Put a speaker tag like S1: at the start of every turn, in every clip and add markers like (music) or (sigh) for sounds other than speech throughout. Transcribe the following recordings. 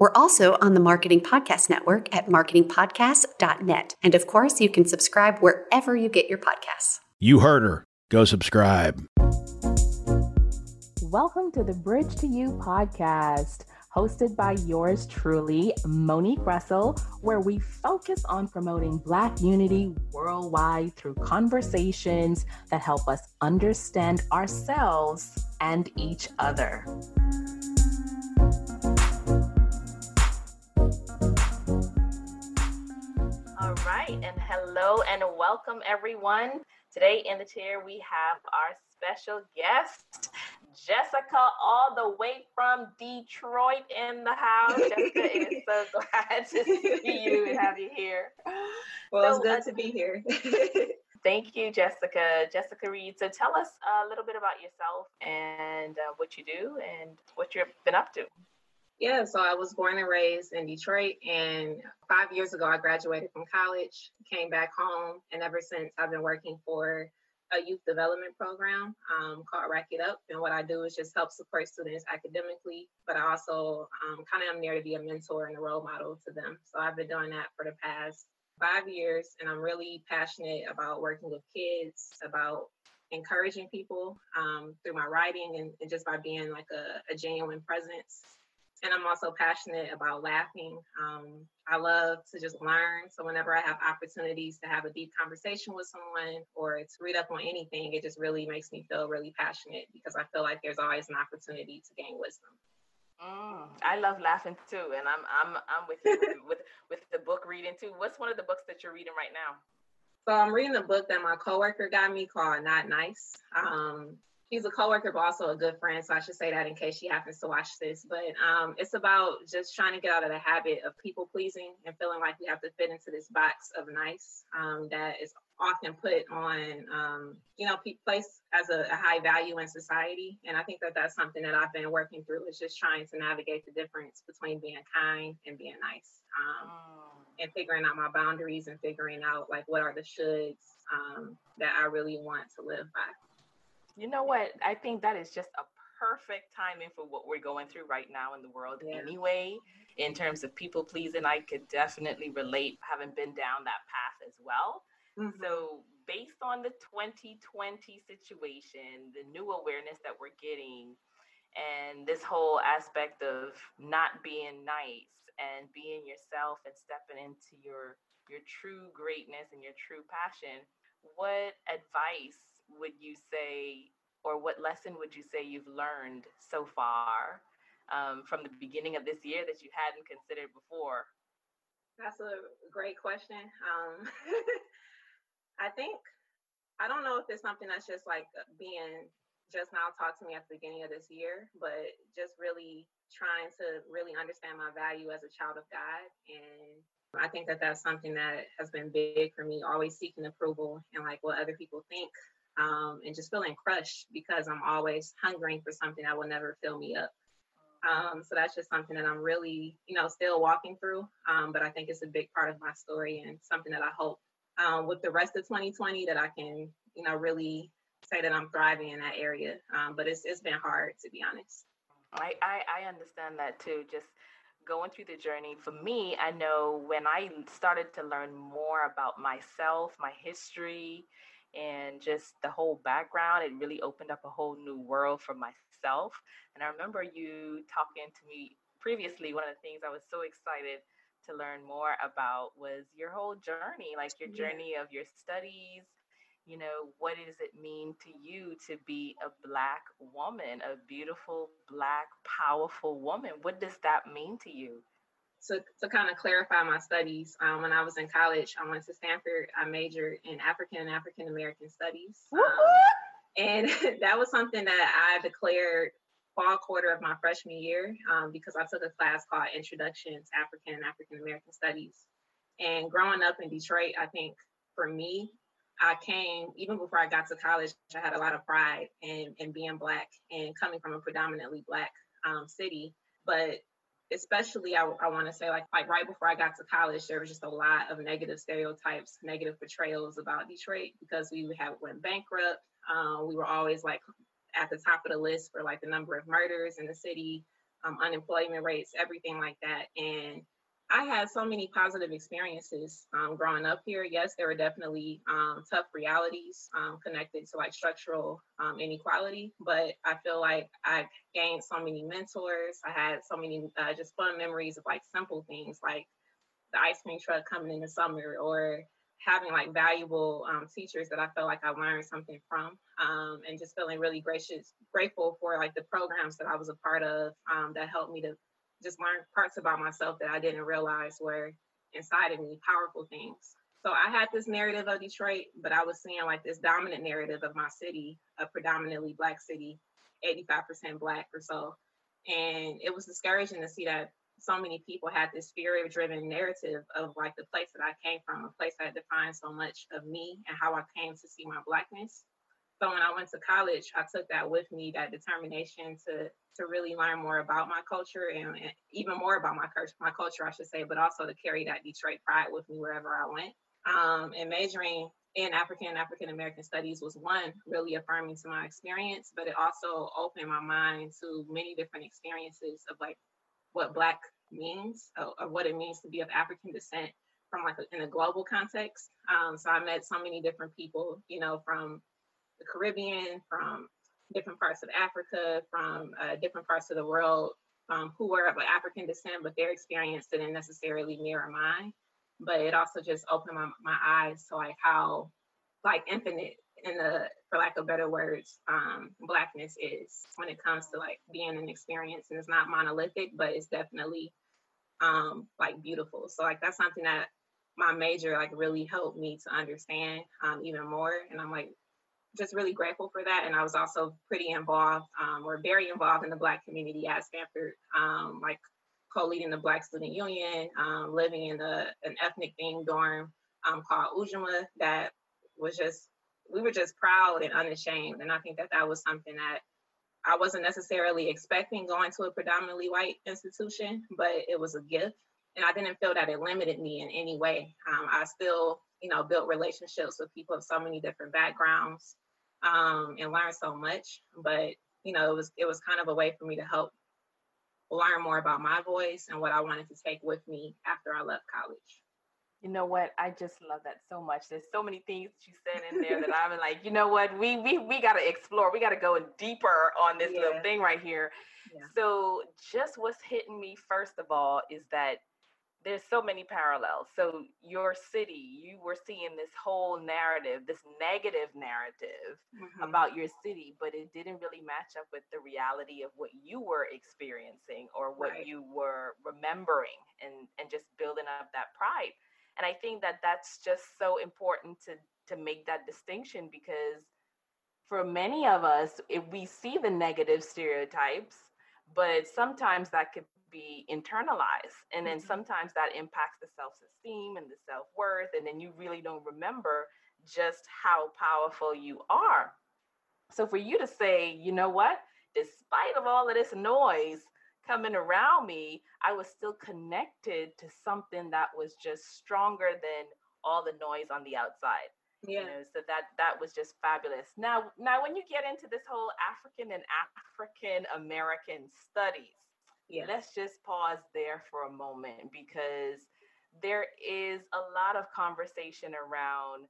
S1: We're also on the Marketing Podcast Network at marketingpodcast.net. And of course, you can subscribe wherever you get your podcasts.
S2: You heard her. Go subscribe.
S3: Welcome to the Bridge to You podcast, hosted by yours truly, Monique Russell, where we focus on promoting Black unity worldwide through conversations that help us understand ourselves and each other. And hello and welcome everyone. Today in the chair we have our special guest, Jessica, all the way from Detroit in the house. (laughs) Jessica, is so glad to see you and have you here.
S4: Well, so, it's good uh, to be here. (laughs)
S3: thank you, Jessica. Jessica Reed. So tell us a little bit about yourself and uh, what you do and what you've been up to.
S4: Yeah, so I was born and raised in Detroit, and five years ago I graduated from college, came back home, and ever since I've been working for a youth development program um, called Racquet Up. And what I do is just help support students academically, but I also um, kind of am there to be a mentor and a role model to them. So I've been doing that for the past five years, and I'm really passionate about working with kids, about encouraging people um, through my writing and, and, just by being like a, a genuine presence and I'm also passionate about laughing. Um, I love to just learn. So whenever I have opportunities to have a deep conversation with someone or to read up on anything, it just really makes me feel really passionate because I feel like there's always an opportunity to gain wisdom.
S3: Mm, I love laughing too, and I'm I'm I'm with you with, with with the book reading too. What's one of the books that you're reading right now?
S4: So I'm reading a book that my coworker got me called Not Nice. Um, she's a coworker, but also a good friend. So I should say that in case she happens to watch this. But um, it's about just trying to get out of the habit of people pleasing and feeling like we have to fit into this box of nice um, that is often put on, um, you know, placed as a, a, high value in society. And I think that that's something that I've been working through is just trying to navigate the difference between being kind and being nice. Um, oh. And figuring out my boundaries and figuring out like what are the shoulds um, that I really want to live by.
S3: You know what? I think that is just a perfect timing for what we're going through right now in the world yeah. anyway in terms of people pleasing i could definitely relate having been down that path as well mm-hmm. so based on the 2020 situation the new awareness that we're getting and this whole aspect of not being nice and being yourself and stepping into your your true greatness and your true passion what advice would you say, or what lesson would you say you've learned so far um, from the beginning of this year that you hadn't considered before?
S4: That's a great question. Um, (laughs) I think, I don't know if it's something that's just like being just now taught to me at the beginning of this year, but just really trying to really understand my value as a child of God. And I think that that's something that has been big for me, always seeking approval and like what other people think um, and just feeling crushed because I'm always hungering for something that will never fill me up. Um, so that's just something that I'm really, you know, still walking through. Um, but I think it's a big part of my story and something that I hope um, with the rest of 2020 that I can, you know, really say that I'm thriving in that area. Um, but it's it's been hard to be honest.
S3: I, I I understand that too. Just going through the journey for me, I know when I started to learn more about myself, my history, and just the whole background, it really opened up a whole new world for myself. And I remember you talking to me previously. One of the things I was so excited to learn more about was your whole journey, like your journey of your studies. You know, what does it mean to you to be a Black woman, a beautiful, Black, powerful woman? What does that mean to you?
S4: To, to kind of clarify my studies, um, when I was in college, I went to Stanford. I majored in African and African American studies. Um, and (laughs) that was something that I declared fall quarter of my freshman year um, because I took a class called Introduction to African and African American Studies. And growing up in Detroit, I think for me, I came even before I got to college. I had a lot of pride in, in being black and coming from a predominantly black um, city. But especially, I, I want to say like like right before I got to college, there was just a lot of negative stereotypes, negative portrayals about Detroit because we had went bankrupt. Um, we were always like at the top of the list for like the number of murders in the city, um, unemployment rates, everything like that. And I had so many positive experiences um, growing up here. Yes, there were definitely um, tough realities um, connected to like structural um, inequality, but I feel like I gained so many mentors. I had so many uh, just fun memories of like simple things like the ice cream truck coming in the summer or having like valuable um, teachers that I felt like I learned something from, um, and just feeling really gracious, grateful for like the programs that I was a part of that helped me to just learn parts about myself that I didn't realize were inside of me, powerful things. So I had this narrative of Detroit, but I was seeing like this dominant narrative of my city, a predominantly black city, 85% black or so. And it was discouraging to see that so many people had this fear driven narrative of like the place that I came from, a place that defined so much of me and how I came to see my blackness. So when I went to college, I took that with me, that determination to to really learn more about my culture and, and even more about my culture, my culture, I should say, but also to carry that Detroit pride with me wherever I went. Um, and majoring in African and African American studies was one really affirming to my experience, but it also opened my mind to many different experiences of like what Black means or, or what it means to be of African descent from like a, in a global context. Um, so I met so many different people, you know, from the Caribbean, from different parts of Africa, from uh, different parts of the world, um, who were of African descent, but their experience didn't necessarily mirror mine. But it also just opened my, my eyes to like how like infinite in the for lack of better words um blackness is when it comes to like being an experience. And it's not monolithic but it's definitely um like beautiful. So like that's something that my major like really helped me to understand um even more. And i'm like just really grateful for that and i was also pretty involved um or very involved in the black community at stanford um like co-leading the black student union um living in an ethnic themed dorm um called Ujamaa that was just we were just proud and unashamed. And I think that that was something that I wasn't necessarily expecting going to a predominantly white institution, but it was a gift. And I didn't feel that it limited me in any way. Um, I still, you know, built relationships with people of so many different backgrounds um, and learned so much. But you know, it was it was kind of a way for me to help learn more about my voice and what I wanted to take with me after I left college.
S3: You know what? I just love that so much. There's so many things you said in there that (laughs) I'm like, you know what? We we we got to explore. We got to go deeper on this yeah. little thing right here. Yeah. So, just what's hitting me first of all is that there's so many parallels. So, your city, you were seeing this whole narrative, this negative narrative mm-hmm. about your city, but it didn't really match up with the reality of what you were experiencing or what right. you were remembering and and just building up that pride and i think that that's just so important to to make that distinction because for many of us if we see the negative stereotypes but sometimes that could be internalized and then mm-hmm. sometimes that impacts the self-esteem and the self-worth and then you really don't remember just how powerful you are so for you to say you know what despite of all of this noise coming around me, I was still connected to something that was just stronger than all the noise on the outside. Yeah. You know, so that that was just fabulous. Now, now when you get into this whole African and African American studies, yeah. let's just pause there for a moment because there is a lot of conversation around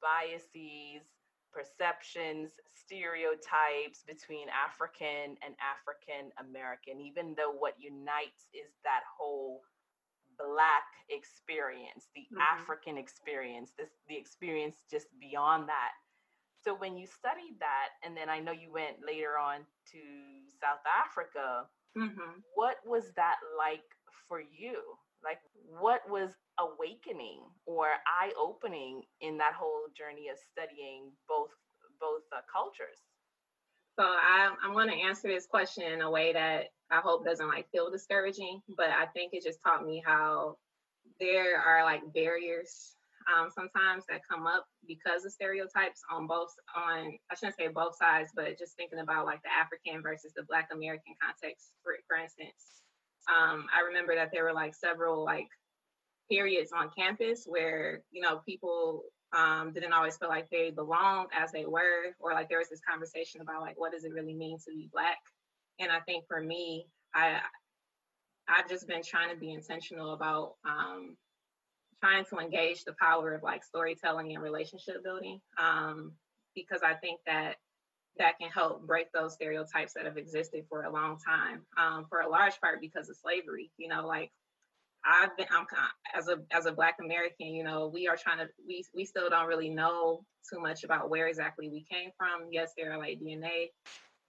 S3: biases, perceptions, stereotypes between African and African American, even though what unites is that whole black experience, the mm-hmm. African experience, this the experience just beyond that. So when you studied that, and then I know you went later on to South Africa, mm-hmm. what was that like for you? Like, what was awakening or eye opening in that whole journey of studying both both uh, cultures?
S4: So I, I'm going to answer this question in a way that I hope doesn't like feel discouraging, but I think it just taught me how there are like barriers um, sometimes that come up because of stereotypes on both on I shouldn't say both sides, but just thinking about like the African versus the Black American context, for, for instance. Um, I remember that there were like several like periods on campus where you know people um, didn't always feel like they belonged as they were, or like there was this conversation about like what does it really mean to be black. And I think for me, I I've just been trying to be intentional about um, trying to engage the power of like storytelling and relationship building um, because I think that that can help break those stereotypes that have existed for a long time um, for a large part because of slavery you know like I've been I'm as a as a Black American, you know, we are trying to we we still don't really know too much about where exactly we came from. Yes, there are like DNA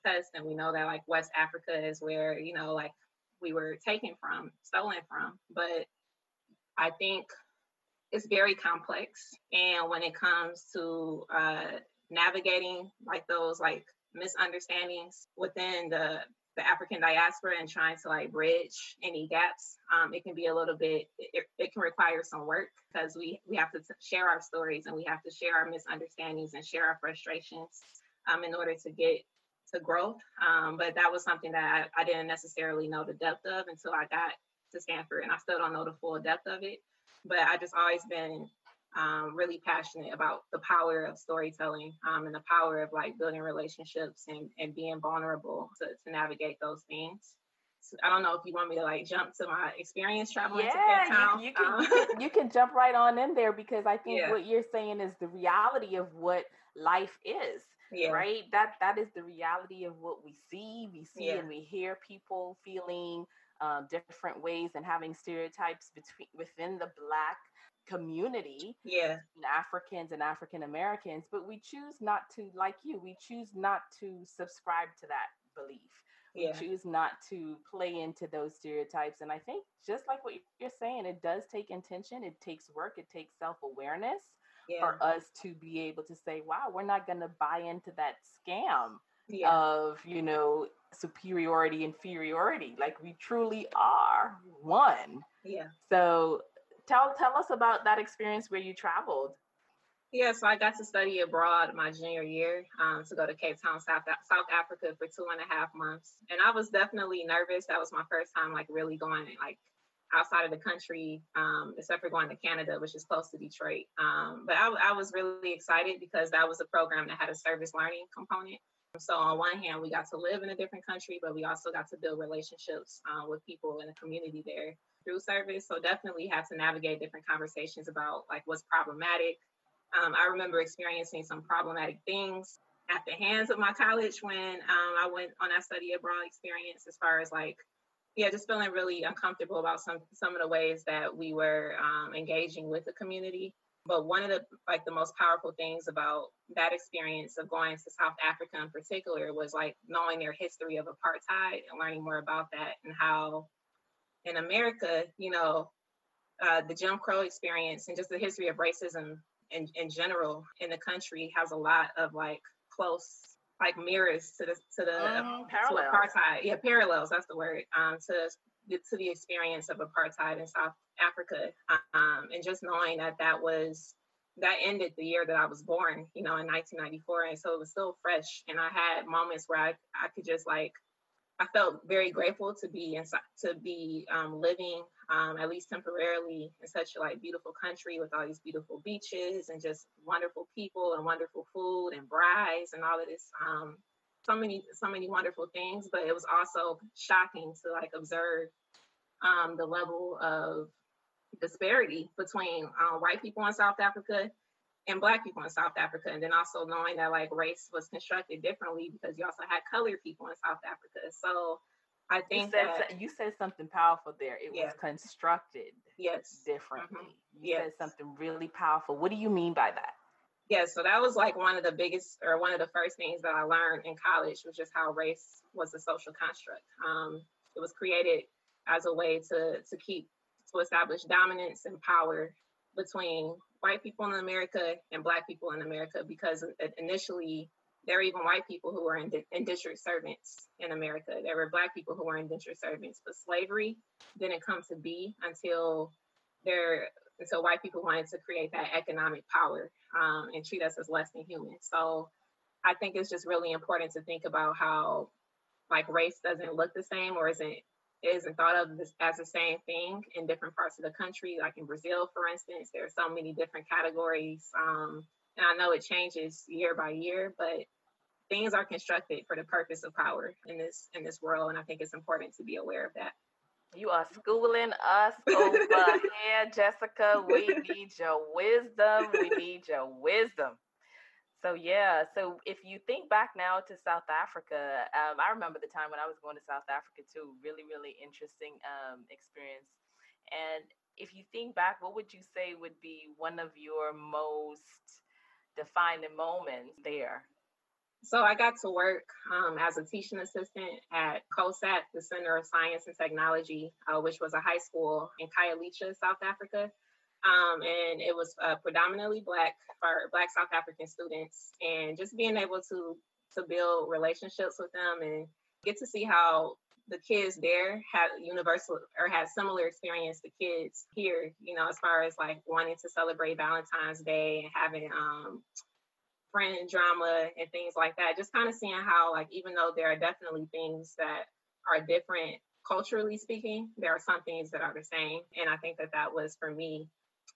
S4: tests, and we know that like West Africa is where you know like we were taken from, stolen from. But I think it's very complex, and when it comes to uh, navigating like those like misunderstandings within the the African diaspora and trying to like bridge any gaps, um, it can be a little bit, it, it, can require some work because we, we have to t- share our stories and we have to share our misunderstandings and share our frustrations um, in order to get to growth. Um, but that was something that I, I, didn't necessarily know the depth of until I got to Stanford and I still don't know the full depth of it. But I just always been um, really passionate about the power of storytelling um, and the power of like building relationships and, and being vulnerable to, to navigate those things. So I don't know if you want me to like jump to my experience traveling
S3: yeah,
S4: to Cape
S3: Town. You, you, can, um, you, can, you can jump right on in there because I (laughs) think yeah. what you're saying is the reality of what life is. Yeah. Right. That that is the reality of what we see. We see and we hear people feeling um, different ways and having stereotypes between within the black community
S4: yeah.
S3: africans and african americans but we choose not to like you we choose not to subscribe to that belief. We choose not to play into those stereotypes and i think just like what you're saying it does take intention it takes work it takes self-awareness yeah. for us to be able to say wow we're not going to buy into that scam yeah. of you know superiority inferiority like we truly are one
S4: yeah
S3: so tell tell us about that experience where you traveled.
S4: Yeah, so I got to study abroad my junior year um, to go to Cape Town, South South Africa for two and a half months, and I was definitely nervous. That was my first time like really going like outside of the country, um, except for going to Canada, which is close to Detroit. Um, but I, I was really excited because that was a program that had a service learning component. So on one hand, we got to live in a different country, but we also got to build relationships uh, with people in the community there through service. So definitely had to navigate different conversations about like what's problematic. Um, I remember experiencing some problematic things at the hands of my college when um, I went on that study abroad experience, as far as like, yeah, just feeling really uncomfortable about some some of the ways that we were um, engaging with the community. But one of the like the most powerful things about that experience of going to South Africa in particular was like knowing their history of apartheid and learning more about that and how in America, you know, uh, the Jim Crow experience and just the history of racism in, in general in the country has a lot of like close like mirrors to the to the
S3: mm,
S4: to apartheid. Yeah, parallels. That's the word. Um, to to the experience of apartheid in South Africa, um, and just knowing that that was that ended the year that I was born, you know, in 1994, and so it was still fresh. And I had moments where I I could just like I felt very grateful to be inside, to be um, living um, at least temporarily in such a like beautiful country with all these beautiful beaches and just wonderful people and wonderful food and brides and all of this. Um, so many, so many wonderful things, but it was also shocking to like observe um, the level of disparity between uh, white people in South Africa and black people in South Africa. And then also knowing that like race was constructed differently because you also had colored people in South Africa. So I think
S3: you said, that, you said something powerful there. It yeah. was constructed
S4: yes
S3: differently.
S4: Mm-hmm. You
S3: yes. said something really powerful. What do you mean by that?
S4: Yeah, so that was like one of the biggest or one of the first things that I learned in college was just how race was a social construct. Um, it was created as a way to to keep to establish dominance and power between white people in America and black people in America because initially there were even white people who were in indentured servants in America. There were black people who were indentured servants, but slavery didn't come to be until there until white people wanted to create that economic power um, and treat us as less than human. So I think it's just really important to think about how like race doesn't look the same or isn't isn't thought of this as the same thing in different parts of the country. Like in Brazil, for instance, there are so many different categories. Um, and I know it changes year by year, but things are constructed for the purpose of power in this in this world. And I think it's important to be aware of that.
S3: You are schooling us over (laughs) here, Jessica. We need your wisdom. We need your wisdom. So yeah, so if you think back now to South Africa, um, I remember the time when I was going to South Africa too. Really, really interesting um, experience. And if you think back, what would you say would be one of your most defining moments there?
S4: So I got to work um, as a teaching assistant at COSAT, the Center of Science and Technology, uh, which was a high school in Khayelitsha, South Africa. Um, and it was uh, predominantly black for black South African students, and just being able to to build relationships with them and get to see how the kids there had universal or had similar experience to kids here, you know, as far as like wanting to celebrate Valentine's Day and having um friend drama and things like that. Just kind of seeing how, like, even though there are definitely things that are different culturally speaking, there are some things that are the same. And I think that that was for me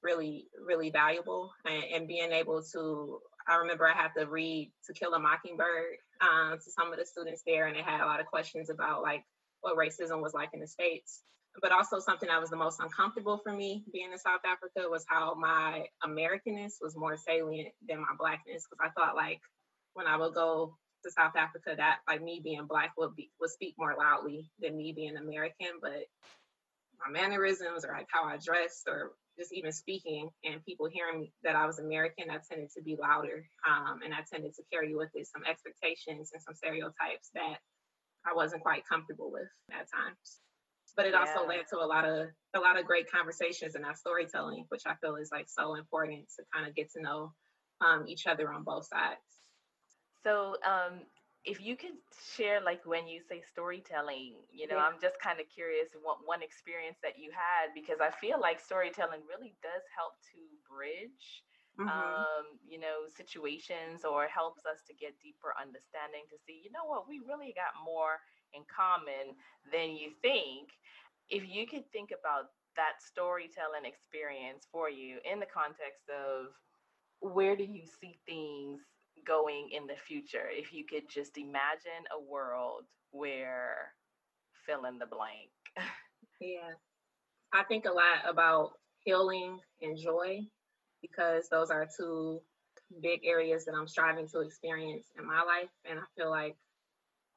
S4: really, really valuable. And, and being able to, I remember I had to read To Kill a Mockingbird um, to some of the students there, and they had a lot of questions about like what racism was like in the States but also something that was the most uncomfortable for me being in South Africa was how my Americanness was more salient than my blackness. Because I thought like when I would go to South Africa, that like me being black would be would speak more loudly than me being American. But my mannerisms or like how I dressed or just even speaking and people hearing that I was American, I tended to be louder. Um, and I tended to carry with it some expectations and some stereotypes that I wasn't quite comfortable with at times but it yeah. also led to a lot of a lot of great conversations and that storytelling, which I feel is like so important to kind of get to know um, each other on both sides.
S3: So, um, if you could share, like when you say storytelling, you know, yeah. I'm just kind of curious what one experience that you had because I feel like storytelling really does help to bridge. Mm-hmm. Um, you know, situations or helps us to get deeper understanding to see, you know what, we really got more in common than you think. If you could think about that storytelling experience for you in the context of where do you see things going in the future? If you could just imagine a world where fill in the blank.
S4: yeah. I think a lot about healing and joy because those are two big areas that I'm striving to experience in my life. And I feel like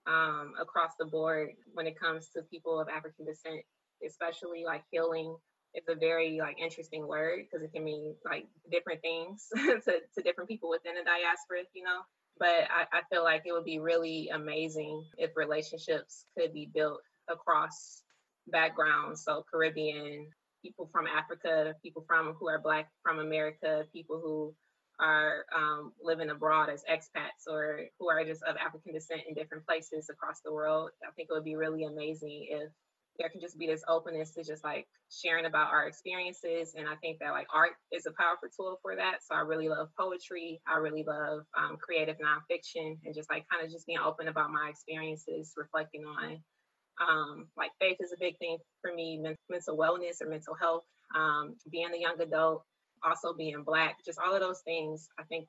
S4: um, across the board when it comes to people of African descent, especially like healing is a very like interesting word because it can mean like different things (laughs) to, to different people within the diaspora, you know. But I, I feel like it would be really amazing if relationships could be built across backgrounds. So Caribbean, people from Africa, people from who are black from America, people who are um, living abroad as expats or who are just of African descent in different places across the world. I think it would be really amazing if there can just be this openness to just like sharing about our experiences. And I think that like art is a powerful tool for that. So I really love poetry. I really love um, creative nonfiction and just like kind of just being open about my experiences, reflecting on um, like faith is a big thing for me, mental wellness or mental health, um, being a young adult, also being black, just all of those things, I think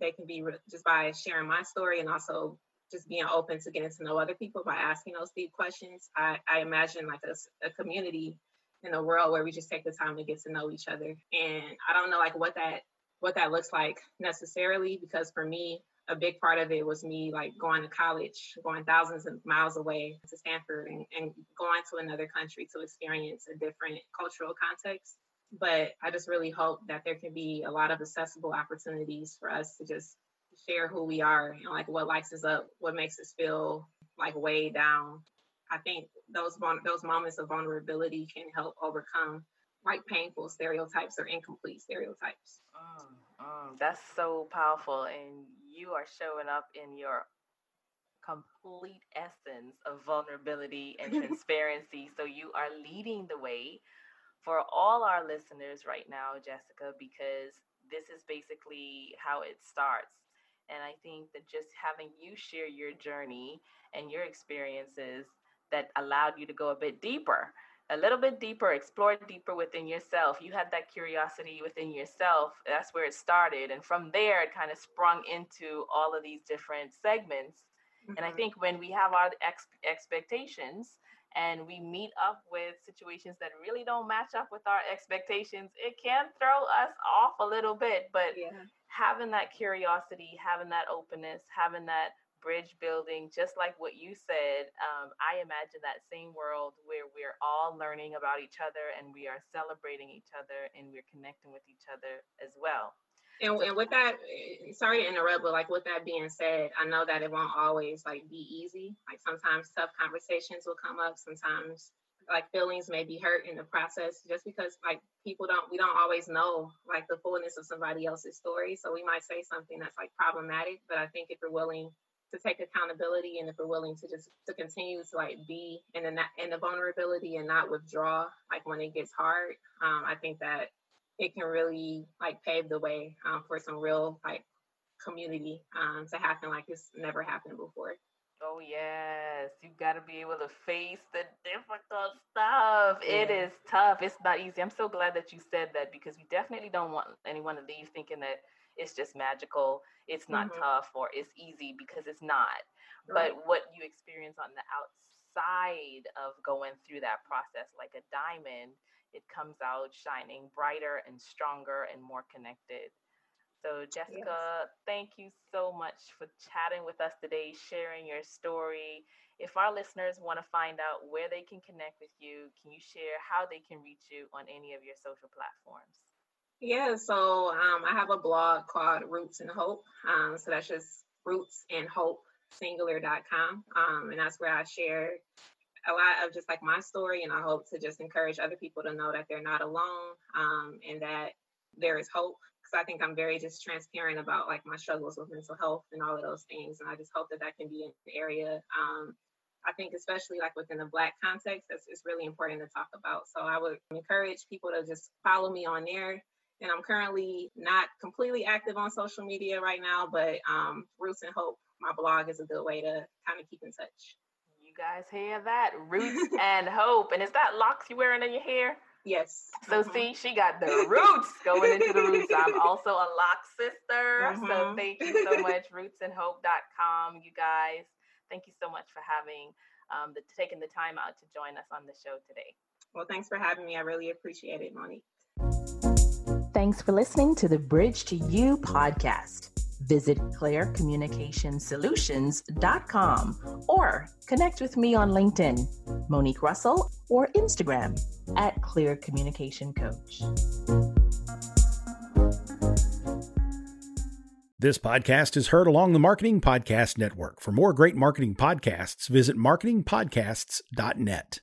S4: they can be re- just by sharing my story and also just being open to getting to know other people by asking those deep questions. I, I imagine like a, a community in a world where we just take the time to get to know each other. And I don't know like what that what that looks like necessarily because for me a big part of it was me like going to college, going thousands of miles away to Stanford and, and going to another country to experience a different cultural context but I just really hope that there can be a lot of accessible opportunities for us to just share who we are and like what lights us up, what makes us feel like way down. I think those those moments of vulnerability can help overcome like painful stereotypes or incomplete stereotypes.
S3: Mm, mm, that's so powerful. And you are showing up in your complete essence of vulnerability and (laughs) transparency. so you are leading the way for all our listeners right now, Jessica, because this is basically how it starts. And I think that just having you share your journey and your experiences that allowed you to go a bit deeper, a little bit deeper, explore deeper within yourself. You had that curiosity within yourself. That's where it started. And from there, it kind of sprung into all of these different segments. Mm-hmm. And I mm-hmm. think when we have our ex- expectations, and we meet up with situations that really don't match up with our expectations, it can throw us off a little bit. But yeah. Having that curiosity, having that openness, having that bridge building, just like what you said, um, I imagine that same world where we're all learning about each other and we are celebrating each other and we're connecting with each other as well.
S4: And, and with that, eh, sorry to interrupt, but like with that being said, I know that it won't always like be easy. Like sometimes tough conversations will come up. Sometimes like feelings may be hurt in the process just because like people don't we don't always know like the fullness of somebody else's story so we might say something that's like problematic but i think if we're willing to take accountability and if we're willing to just to continue to like be in the in the vulnerability and not withdraw like when it gets hard um, i think that it can really like pave the way um, for some real like community um, to happen like it's never happened before.
S3: Oh yes, you got to be able to face the difficult stuff. Yeah. It is tough. It's not easy. I'm so glad that you said that because we definitely don't want anyone to leave thinking that it's just magical, it's not mm-hmm. tough, or it's easy because it's not. Right. But what you experience on the outside of going through that process, like a diamond, it comes out shining brighter and stronger and more connected. So, Jessica, yes. thank you so much for chatting with us today, sharing your story. If our listeners want to find out where they can connect with you, can you share how they can reach you on any of your social platforms?
S4: Yeah, so um, I have a blog called Roots and Hope. Um, so that's just roots and hope singular.com. Um, and that's where I share a lot of just like my story, and I hope to just encourage other people to know that they're not alone um, and that there is hope. Because I think I'm very just transparent about like my struggles with mental health and all of those things, and I just hope that that can be an area. Um, I think especially like within the Black context, that's it's really important to talk about. So I would encourage people to just follow me on there. And I'm currently not completely active on social media right now, but um, Roots and Hope, my blog is a good way to kind of keep in touch You
S3: guys hear that? Roots (laughs) and hope. And is that locks you wearing in your hair?
S4: Yes.
S3: So mm-hmm. see, she got the roots going into the roots. I'm (laughs) also a lock sister. Mm-hmm. So thank you so much. Rootsandhope.com, you guys. Thank you so much for having um, the taking the time out to join us on the show today.
S4: Well, thanks for having me. I really appreciate it, Monique.
S5: Thanks for listening to the Bridge to You podcast visit clearcommunicationsolutions.com or connect with me on LinkedIn, Monique Russell, or Instagram at Clear Communication Coach.
S2: This podcast is heard along the Marketing Podcast Network. For more great marketing podcasts, visit marketingpodcasts.net.